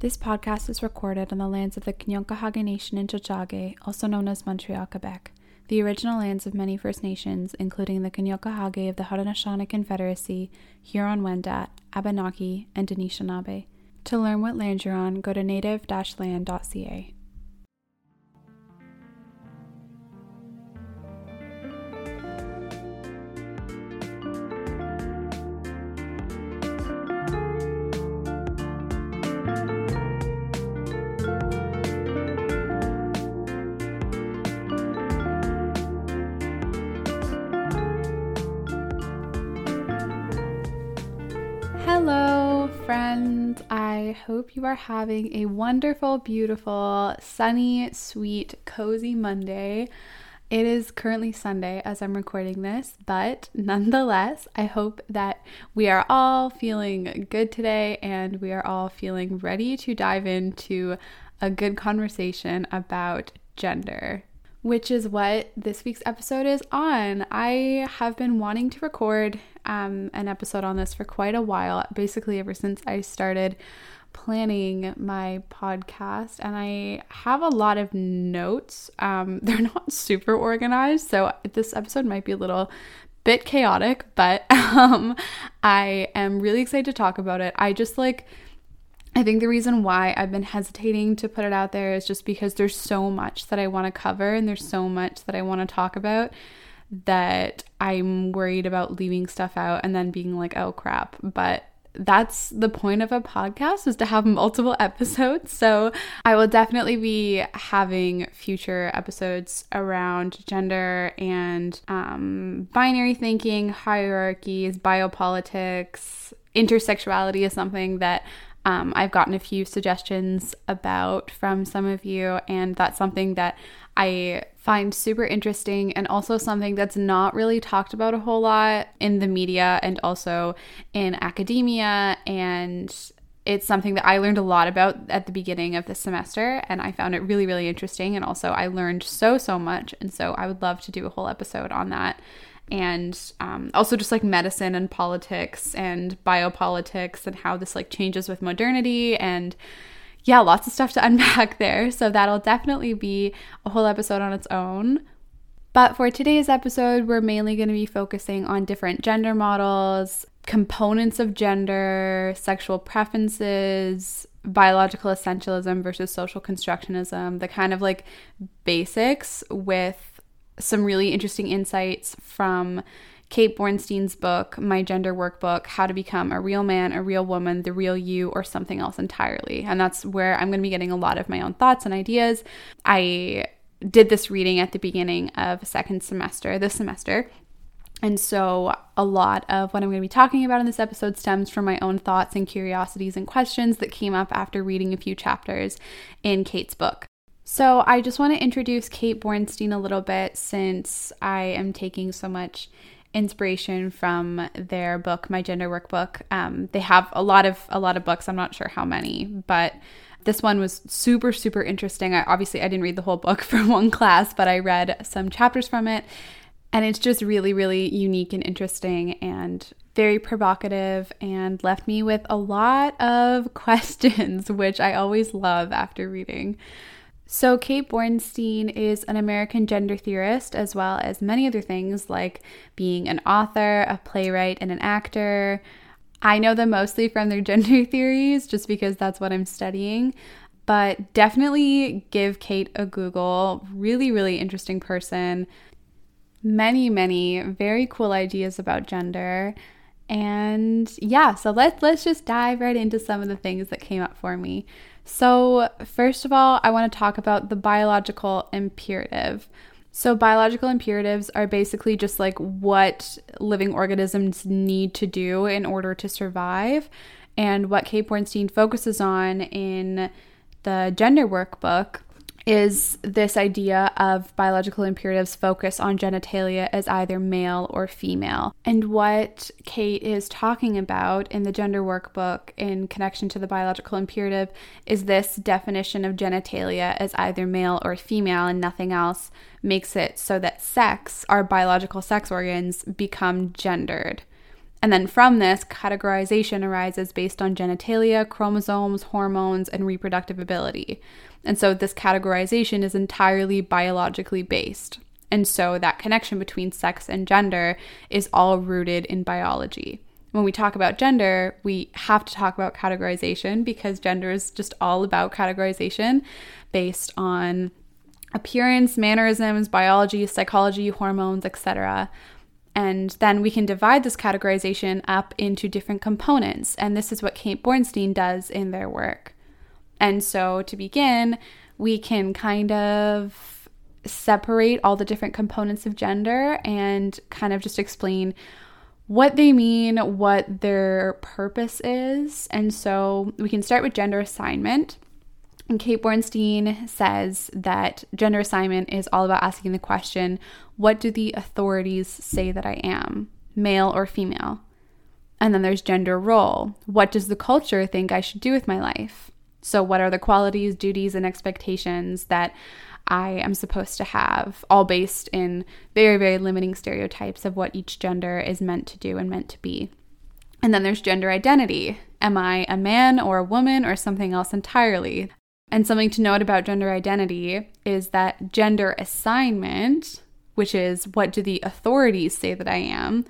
This podcast is recorded on the lands of the Kanien'kehá:ka Nation in Tiohtià:ke, also known as Montreal, Quebec, the original lands of many First Nations, including the Kanien'kehá:ka of the Haudenosaunee Confederacy, Huron-Wendat, Abenaki, and Anishinaabe. To learn what land you're on, go to native-land.ca. hope you are having a wonderful, beautiful, sunny, sweet, cozy Monday. It is currently Sunday as I'm recording this, but nonetheless, I hope that we are all feeling good today and we are all feeling ready to dive into a good conversation about gender which is what this week's episode is on. I have been wanting to record um, an episode on this for quite a while, basically, ever since I started planning my podcast. And I have a lot of notes. Um, they're not super organized, so this episode might be a little bit chaotic, but um, I am really excited to talk about it. I just like I think the reason why I've been hesitating to put it out there is just because there's so much that I want to cover and there's so much that I want to talk about that I'm worried about leaving stuff out and then being like, oh crap. But that's the point of a podcast is to have multiple episodes. So I will definitely be having future episodes around gender and um, binary thinking, hierarchies, biopolitics. Intersexuality is something that um, I've gotten a few suggestions about from some of you, and that's something that I find super interesting and also something that's not really talked about a whole lot in the media and also in academia. And it's something that I learned a lot about at the beginning of the semester, and I found it really, really interesting. And also, I learned so, so much. And so, I would love to do a whole episode on that and um, also just like medicine and politics and biopolitics and how this like changes with modernity and yeah lots of stuff to unpack there. So that'll definitely be a whole episode on its own. But for today's episode we're mainly going to be focusing on different gender models components of gender sexual preferences biological essentialism versus social constructionism the kind of like basics with some really interesting insights from Kate Bornstein's book, My Gender Workbook How to Become a Real Man, a Real Woman, the Real You, or Something Else Entirely. And that's where I'm going to be getting a lot of my own thoughts and ideas. I did this reading at the beginning of second semester, this semester. And so, a lot of what I'm going to be talking about in this episode stems from my own thoughts and curiosities and questions that came up after reading a few chapters in Kate's book. So, I just want to introduce Kate Bornstein a little bit since I am taking so much inspiration from their book, My Gender Workbook. Um, they have a lot of a lot of books. I'm not sure how many, but this one was super super interesting. I obviously I didn't read the whole book for one class, but I read some chapters from it, and it's just really really unique and interesting and very provocative and left me with a lot of questions, which I always love after reading. So, Kate Bornstein is an American gender theorist, as well as many other things like being an author, a playwright, and an actor. I know them mostly from their gender theories just because that's what I'm studying. But definitely give Kate a Google. Really, really interesting person. Many, many very cool ideas about gender. And yeah, so let's let's just dive right into some of the things that came up for me. So, first of all, I want to talk about the biological imperative. So, biological imperatives are basically just like what living organisms need to do in order to survive. And what Kate Bornstein focuses on in the gender workbook is this idea of biological imperatives focus on genitalia as either male or female. And what Kate is talking about in the gender workbook in connection to the biological imperative is this definition of genitalia as either male or female and nothing else makes it so that sex, our biological sex organs, become gendered. And then from this, categorization arises based on genitalia, chromosomes, hormones, and reproductive ability. And so this categorization is entirely biologically based. And so that connection between sex and gender is all rooted in biology. When we talk about gender, we have to talk about categorization because gender is just all about categorization based on appearance, mannerisms, biology, psychology, hormones, etc. And then we can divide this categorization up into different components. And this is what Kate Bornstein does in their work. And so to begin, we can kind of separate all the different components of gender and kind of just explain what they mean, what their purpose is. And so we can start with gender assignment. And Kate Bornstein says that gender assignment is all about asking the question what do the authorities say that I am, male or female? And then there's gender role. What does the culture think I should do with my life? So, what are the qualities, duties, and expectations that I am supposed to have, all based in very, very limiting stereotypes of what each gender is meant to do and meant to be? And then there's gender identity. Am I a man or a woman or something else entirely? And something to note about gender identity is that gender assignment, which is what do the authorities say that I am,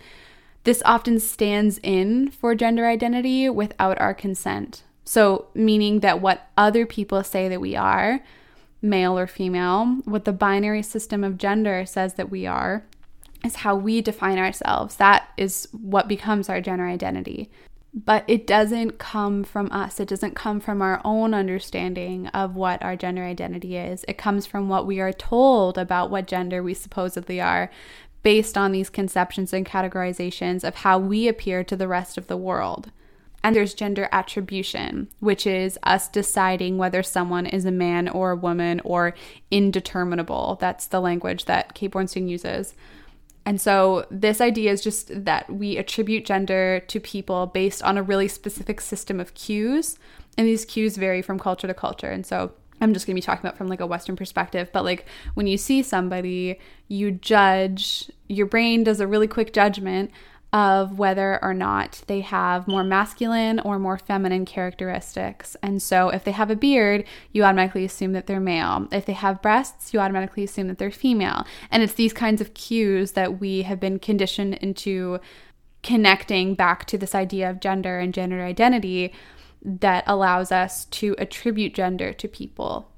this often stands in for gender identity without our consent. So, meaning that what other people say that we are, male or female, what the binary system of gender says that we are, is how we define ourselves. That is what becomes our gender identity but it doesn't come from us. It doesn't come from our own understanding of what our gender identity is. It comes from what we are told about what gender we supposedly are based on these conceptions and categorizations of how we appear to the rest of the world. And there's gender attribution, which is us deciding whether someone is a man or a woman or indeterminable. That's the language that Kate Bornstein uses. And so, this idea is just that we attribute gender to people based on a really specific system of cues. And these cues vary from culture to culture. And so, I'm just going to be talking about from like a Western perspective, but like when you see somebody, you judge, your brain does a really quick judgment of whether or not they have more masculine or more feminine characteristics. And so, if they have a beard, you automatically assume that they're male. If they have breasts, you automatically assume that they're female. And it's these kinds of cues that we have been conditioned into connecting back to this idea of gender and gender identity that allows us to attribute gender to people.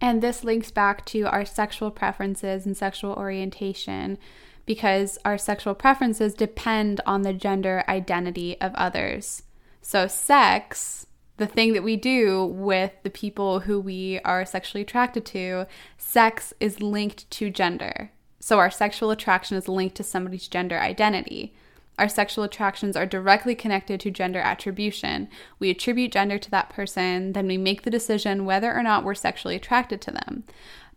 And this links back to our sexual preferences and sexual orientation because our sexual preferences depend on the gender identity of others. So, sex, the thing that we do with the people who we are sexually attracted to, sex is linked to gender. So, our sexual attraction is linked to somebody's gender identity. Our sexual attractions are directly connected to gender attribution. We attribute gender to that person, then we make the decision whether or not we're sexually attracted to them.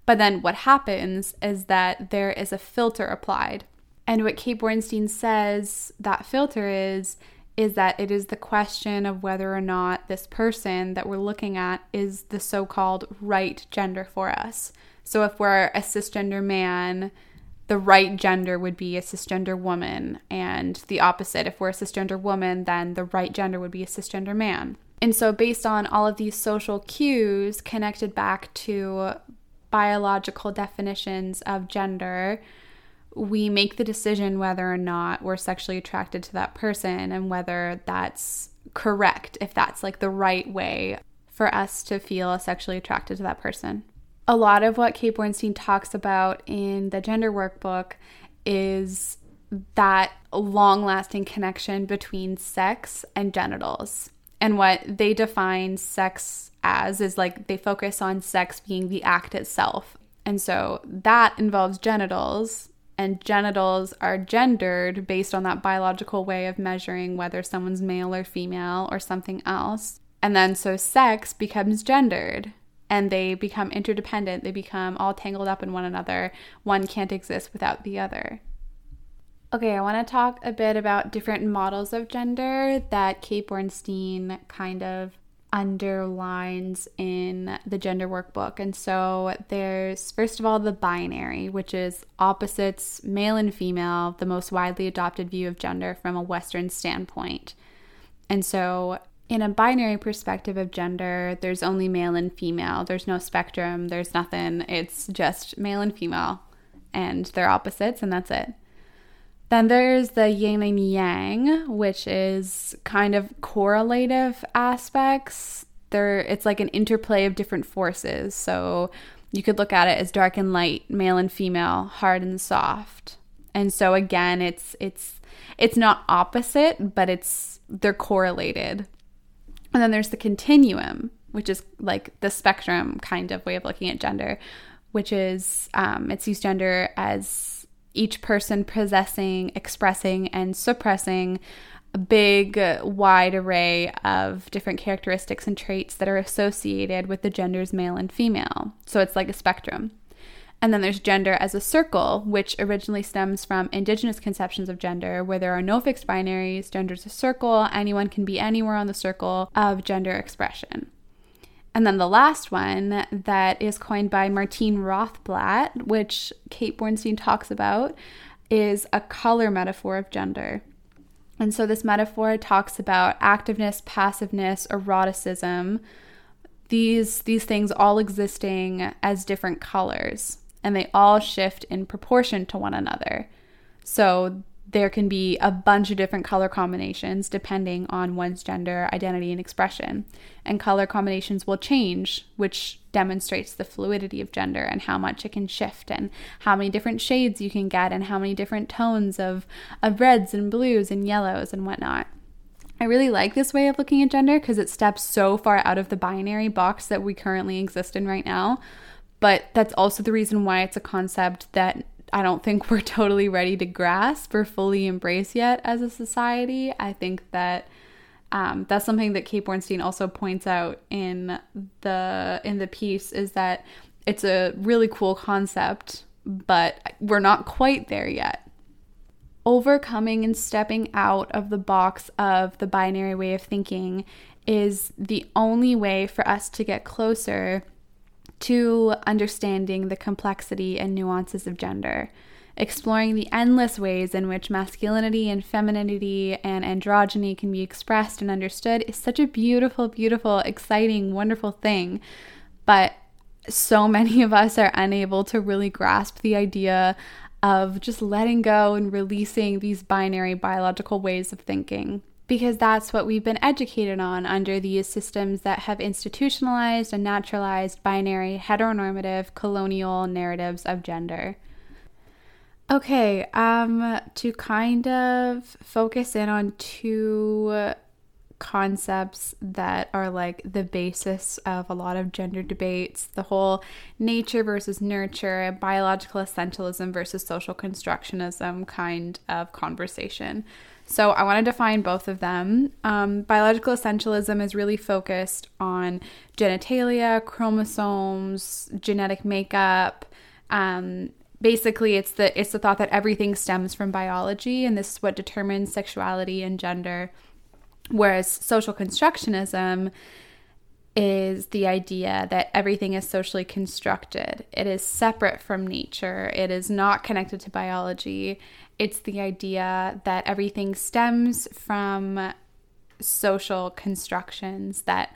But then what happens is that there is a filter applied. And what Kate Bornstein says that filter is, is that it is the question of whether or not this person that we're looking at is the so called right gender for us. So if we're a cisgender man, the right gender would be a cisgender woman, and the opposite. If we're a cisgender woman, then the right gender would be a cisgender man. And so, based on all of these social cues connected back to biological definitions of gender, we make the decision whether or not we're sexually attracted to that person and whether that's correct, if that's like the right way for us to feel sexually attracted to that person. A lot of what Kate Bornstein talks about in the gender workbook is that long lasting connection between sex and genitals. And what they define sex as is like they focus on sex being the act itself. And so that involves genitals, and genitals are gendered based on that biological way of measuring whether someone's male or female or something else. And then so sex becomes gendered and they become interdependent. They become all tangled up in one another. One can't exist without the other. Okay, I want to talk a bit about different models of gender that Kate Bornstein kind of underlines in the gender workbook. And so there's, first of all, the binary, which is opposites, male and female, the most widely adopted view of gender from a Western standpoint. And so, in a binary perspective of gender, there's only male and female. There's no spectrum, there's nothing. It's just male and female, and they're opposites, and that's it. Then there's the yin and yang, which is kind of correlative aspects. There it's like an interplay of different forces. So you could look at it as dark and light, male and female, hard and soft. And so again, it's it's it's not opposite, but it's they're correlated. And then there's the continuum, which is like the spectrum kind of way of looking at gender, which is um, it sees gender as each person possessing, expressing, and suppressing a big, wide array of different characteristics and traits that are associated with the genders male and female. So it's like a spectrum. And then there's gender as a circle, which originally stems from indigenous conceptions of gender, where there are no fixed binaries, gender is a circle, anyone can be anywhere on the circle of gender expression. And then the last one that is coined by Martine Rothblatt, which Kate Bornstein talks about, is a color metaphor of gender. And so this metaphor talks about activeness, passiveness, eroticism, these these things all existing as different colors and they all shift in proportion to one another. So there can be a bunch of different color combinations depending on one's gender identity and expression. And color combinations will change, which demonstrates the fluidity of gender and how much it can shift and how many different shades you can get and how many different tones of, of reds and blues and yellows and whatnot. I really like this way of looking at gender because it steps so far out of the binary box that we currently exist in right now. But that's also the reason why it's a concept that I don't think we're totally ready to grasp or fully embrace yet as a society. I think that um, that's something that Kate Bornstein also points out in the in the piece is that it's a really cool concept, but we're not quite there yet. Overcoming and stepping out of the box of the binary way of thinking is the only way for us to get closer to understanding the complexity and nuances of gender, exploring the endless ways in which masculinity and femininity and androgyny can be expressed and understood is such a beautiful, beautiful, exciting, wonderful thing. But so many of us are unable to really grasp the idea of just letting go and releasing these binary biological ways of thinking because that's what we've been educated on under these systems that have institutionalized and naturalized binary, heteronormative, colonial narratives of gender. Okay, um, to kind of focus in on two concepts that are like the basis of a lot of gender debates the whole nature versus nurture, biological essentialism versus social constructionism kind of conversation. So I want to define both of them. Um, biological essentialism is really focused on genitalia, chromosomes, genetic makeup. Um, basically, it's the it's the thought that everything stems from biology, and this is what determines sexuality and gender. Whereas social constructionism is the idea that everything is socially constructed. It is separate from nature. It is not connected to biology it's the idea that everything stems from social constructions that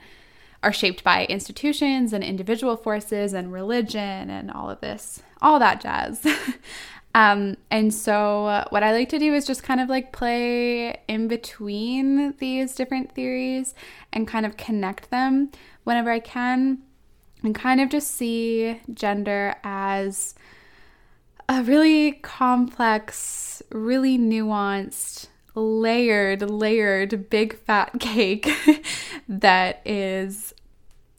are shaped by institutions and individual forces and religion and all of this, all that jazz. um, and so, what I like to do is just kind of like play in between these different theories and kind of connect them whenever I can and kind of just see gender as a really complex, really nuanced, layered, layered, big fat cake that is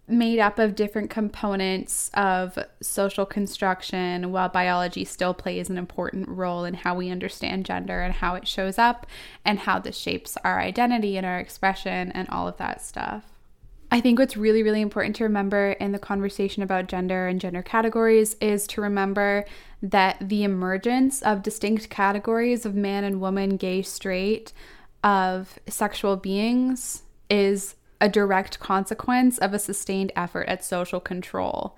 made up of different components of social construction while biology still plays an important role in how we understand gender and how it shows up and how this shapes our identity and our expression and all of that stuff. I think what's really, really important to remember in the conversation about gender and gender categories is to remember that the emergence of distinct categories of man and woman, gay, straight, of sexual beings is a direct consequence of a sustained effort at social control.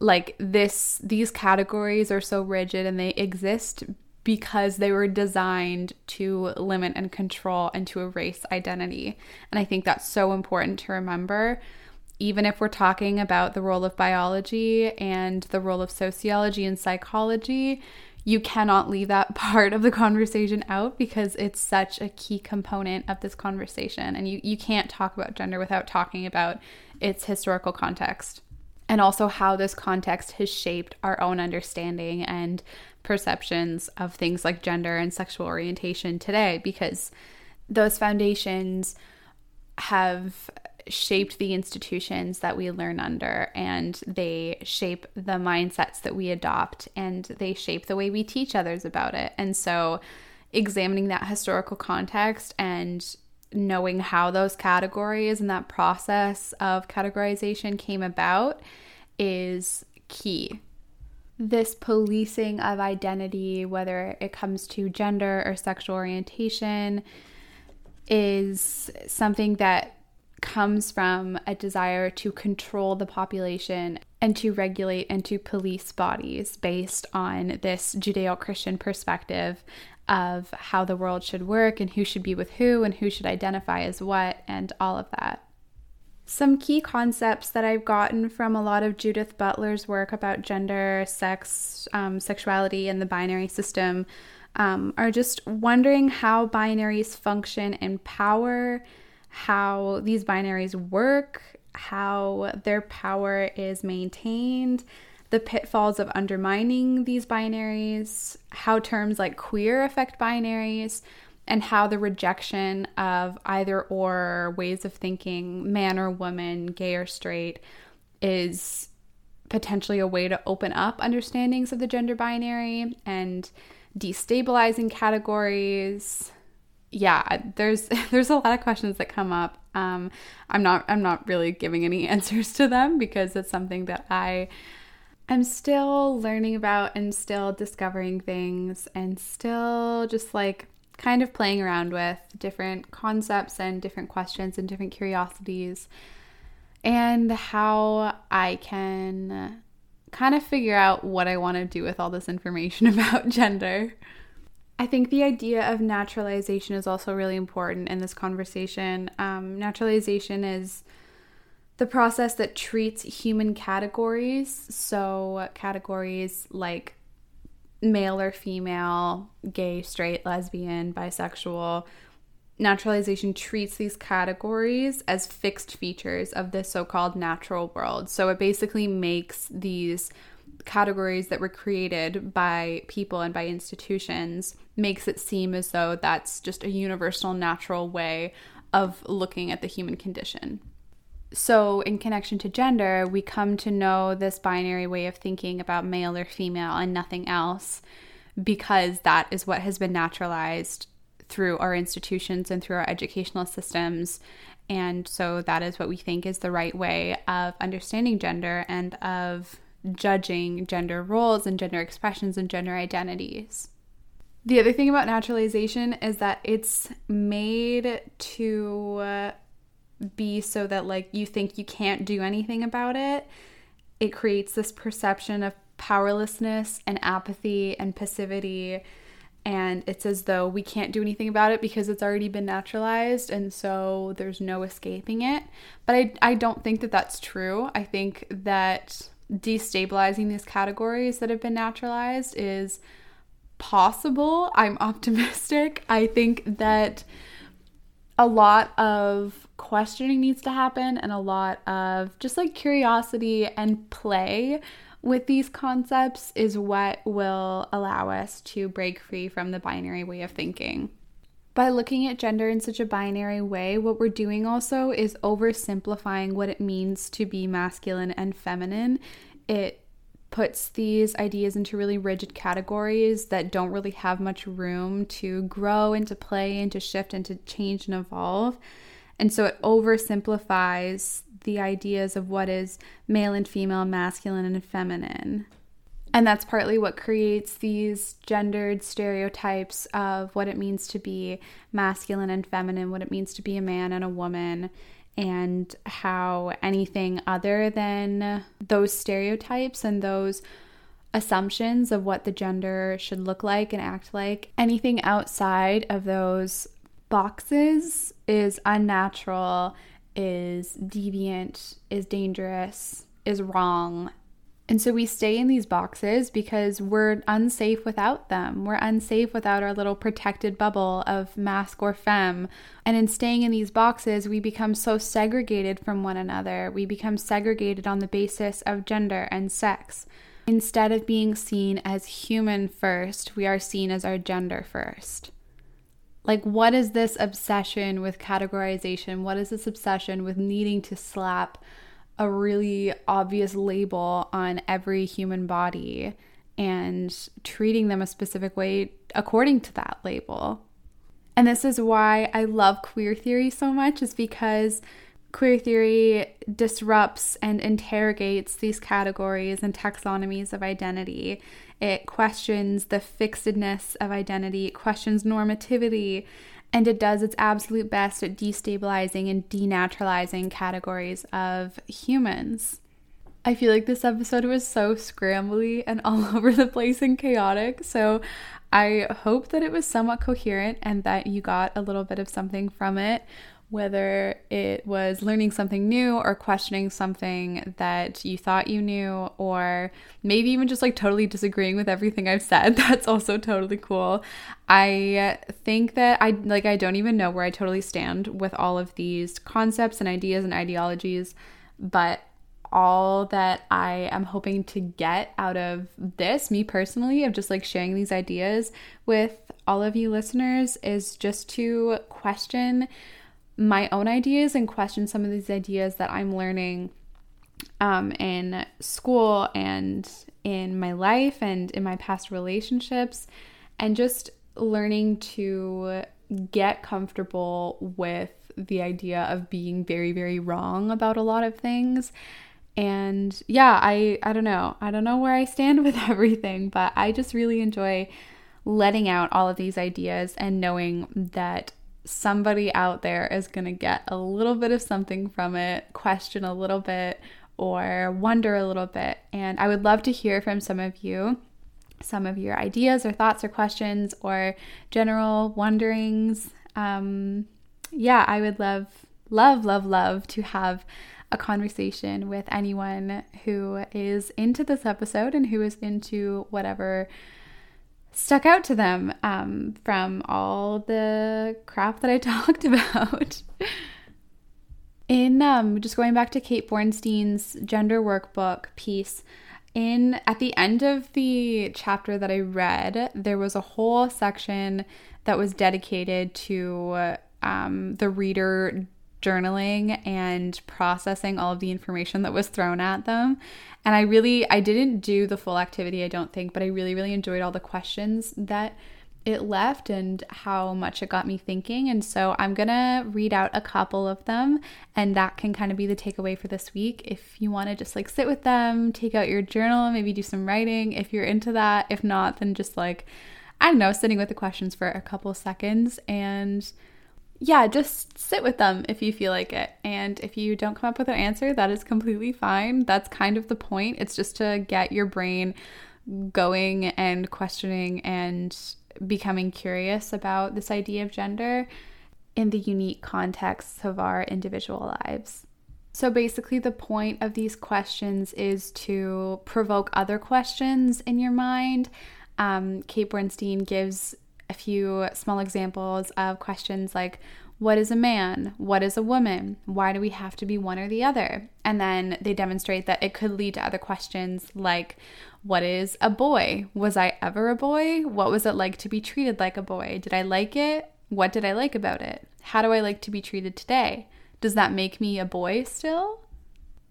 Like this these categories are so rigid and they exist because they were designed to limit and control and to erase identity. And I think that's so important to remember even if we're talking about the role of biology and the role of sociology and psychology, you cannot leave that part of the conversation out because it's such a key component of this conversation. And you, you can't talk about gender without talking about its historical context and also how this context has shaped our own understanding and perceptions of things like gender and sexual orientation today because those foundations have shaped the institutions that we learn under and they shape the mindsets that we adopt and they shape the way we teach others about it. And so examining that historical context and knowing how those categories and that process of categorization came about is key. This policing of identity, whether it comes to gender or sexual orientation, is something that comes from a desire to control the population and to regulate and to police bodies based on this Judeo Christian perspective of how the world should work and who should be with who and who should identify as what and all of that. Some key concepts that I've gotten from a lot of Judith Butler's work about gender, sex, um, sexuality, and the binary system um, are just wondering how binaries function in power how these binaries work, how their power is maintained, the pitfalls of undermining these binaries, how terms like queer affect binaries, and how the rejection of either or ways of thinking, man or woman, gay or straight, is potentially a way to open up understandings of the gender binary and destabilizing categories yeah, there's there's a lot of questions that come up. Um, I'm not I'm not really giving any answers to them because it's something that I am still learning about and still discovering things and still just like kind of playing around with different concepts and different questions and different curiosities and how I can kind of figure out what I want to do with all this information about gender. I think the idea of naturalization is also really important in this conversation. Um, naturalization is the process that treats human categories, so categories like male or female, gay, straight, lesbian, bisexual. Naturalization treats these categories as fixed features of the so called natural world. So it basically makes these categories that were created by people and by institutions makes it seem as though that's just a universal natural way of looking at the human condition. So, in connection to gender, we come to know this binary way of thinking about male or female and nothing else because that is what has been naturalized through our institutions and through our educational systems. And so, that is what we think is the right way of understanding gender and of judging gender roles and gender expressions and gender identities. The other thing about naturalization is that it's made to uh, be so that like you think you can't do anything about it. It creates this perception of powerlessness and apathy and passivity and it's as though we can't do anything about it because it's already been naturalized and so there's no escaping it. But I I don't think that that's true. I think that destabilizing these categories that have been naturalized is possible. I'm optimistic. I think that a lot of questioning needs to happen and a lot of just like curiosity and play with these concepts is what will allow us to break free from the binary way of thinking. By looking at gender in such a binary way, what we're doing also is oversimplifying what it means to be masculine and feminine. It puts these ideas into really rigid categories that don't really have much room to grow and to play and to shift and to change and evolve. And so it oversimplifies the ideas of what is male and female, masculine and feminine. And that's partly what creates these gendered stereotypes of what it means to be masculine and feminine, what it means to be a man and a woman. and how anything other than those stereotypes and those assumptions of what the gender should look like and act like, anything outside of those boxes is unnatural, is deviant, is dangerous, is wrong, and so we stay in these boxes because we're unsafe without them. We're unsafe without our little protected bubble of mask or femme. And in staying in these boxes, we become so segregated from one another. We become segregated on the basis of gender and sex. Instead of being seen as human first, we are seen as our gender first. Like, what is this obsession with categorization? What is this obsession with needing to slap? A really obvious label on every human body and treating them a specific way according to that label. And this is why I love queer theory so much, is because queer theory disrupts and interrogates these categories and taxonomies of identity. It questions the fixedness of identity, it questions normativity, and it does its absolute best at destabilizing and denaturalizing categories of humans. I feel like this episode was so scrambly and all over the place and chaotic. So I hope that it was somewhat coherent and that you got a little bit of something from it whether it was learning something new or questioning something that you thought you knew, or maybe even just like totally disagreeing with everything I've said. That's also totally cool. I think that I like, I don't even know where I totally stand with all of these concepts and ideas and ideologies, but all that I am hoping to get out of this, me personally, of just like sharing these ideas with all of you listeners, is just to question my own ideas and question some of these ideas that I'm learning um, in school and in my life and in my past relationships, and just learning to get comfortable with the idea of being very, very wrong about a lot of things. And yeah, I I don't know. I don't know where I stand with everything, but I just really enjoy letting out all of these ideas and knowing that somebody out there is going to get a little bit of something from it, question a little bit, or wonder a little bit. And I would love to hear from some of you some of your ideas or thoughts or questions or general wonderings. Um, yeah, I would love, love, love, love to have a conversation with anyone who is into this episode and who is into whatever stuck out to them um, from all the crap that I talked about. in um, just going back to Kate Bornstein's gender workbook piece, in at the end of the chapter that I read, there was a whole section that was dedicated to um, the reader journaling and processing all of the information that was thrown at them. And I really I didn't do the full activity, I don't think, but I really really enjoyed all the questions that it left and how much it got me thinking. And so I'm going to read out a couple of them and that can kind of be the takeaway for this week. If you want to just like sit with them, take out your journal, maybe do some writing if you're into that. If not, then just like I don't know, sitting with the questions for a couple seconds and yeah, just sit with them if you feel like it. And if you don't come up with an answer, that is completely fine. That's kind of the point. It's just to get your brain going and questioning and becoming curious about this idea of gender in the unique contexts of our individual lives. So basically, the point of these questions is to provoke other questions in your mind. Um, Kate Bornstein gives a few small examples of questions like what is a man? What is a woman? Why do we have to be one or the other? And then they demonstrate that it could lead to other questions like what is a boy? Was I ever a boy? What was it like to be treated like a boy? Did I like it? What did I like about it? How do I like to be treated today? Does that make me a boy still?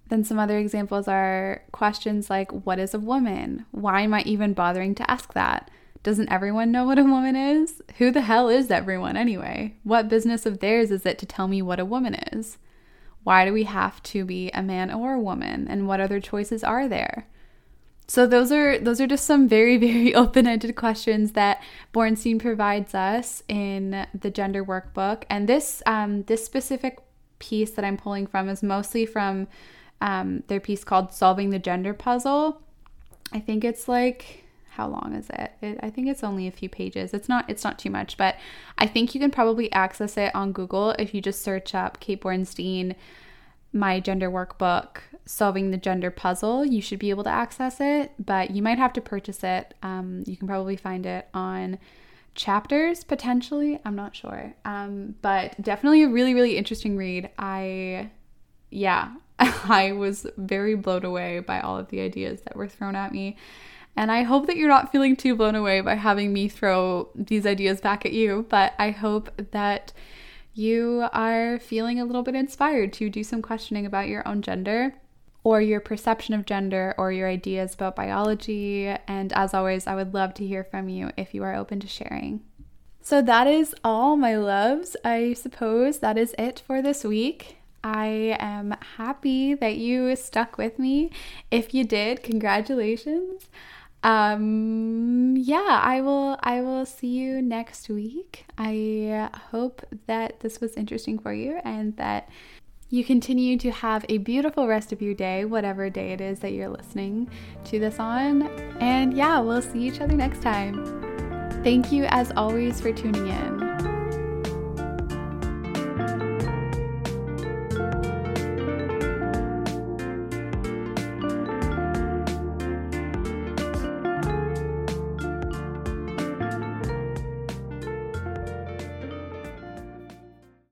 Then some other examples are questions like what is a woman? Why am I even bothering to ask that? Doesn't everyone know what a woman is? Who the hell is everyone anyway? What business of theirs is it to tell me what a woman is? Why do we have to be a man or a woman? And what other choices are there? So those are those are just some very very open-ended questions that Bornstein provides us in the gender workbook. And this um, this specific piece that I'm pulling from is mostly from um, their piece called Solving the Gender Puzzle. I think it's like how long is it? it? I think it's only a few pages. It's not it's not too much, but I think you can probably access it on Google if you just search up Kate Bornstein my gender workbook solving the gender puzzle you should be able to access it but you might have to purchase it um, you can probably find it on chapters potentially i'm not sure um, but definitely a really really interesting read i yeah i was very blown away by all of the ideas that were thrown at me and i hope that you're not feeling too blown away by having me throw these ideas back at you but i hope that you are feeling a little bit inspired to do some questioning about your own gender or your perception of gender or your ideas about biology. And as always, I would love to hear from you if you are open to sharing. So that is all, my loves. I suppose that is it for this week. I am happy that you stuck with me. If you did, congratulations. Um yeah, I will I will see you next week. I hope that this was interesting for you and that you continue to have a beautiful rest of your day, whatever day it is that you're listening to this on. And yeah, we'll see each other next time. Thank you, as always, for tuning in.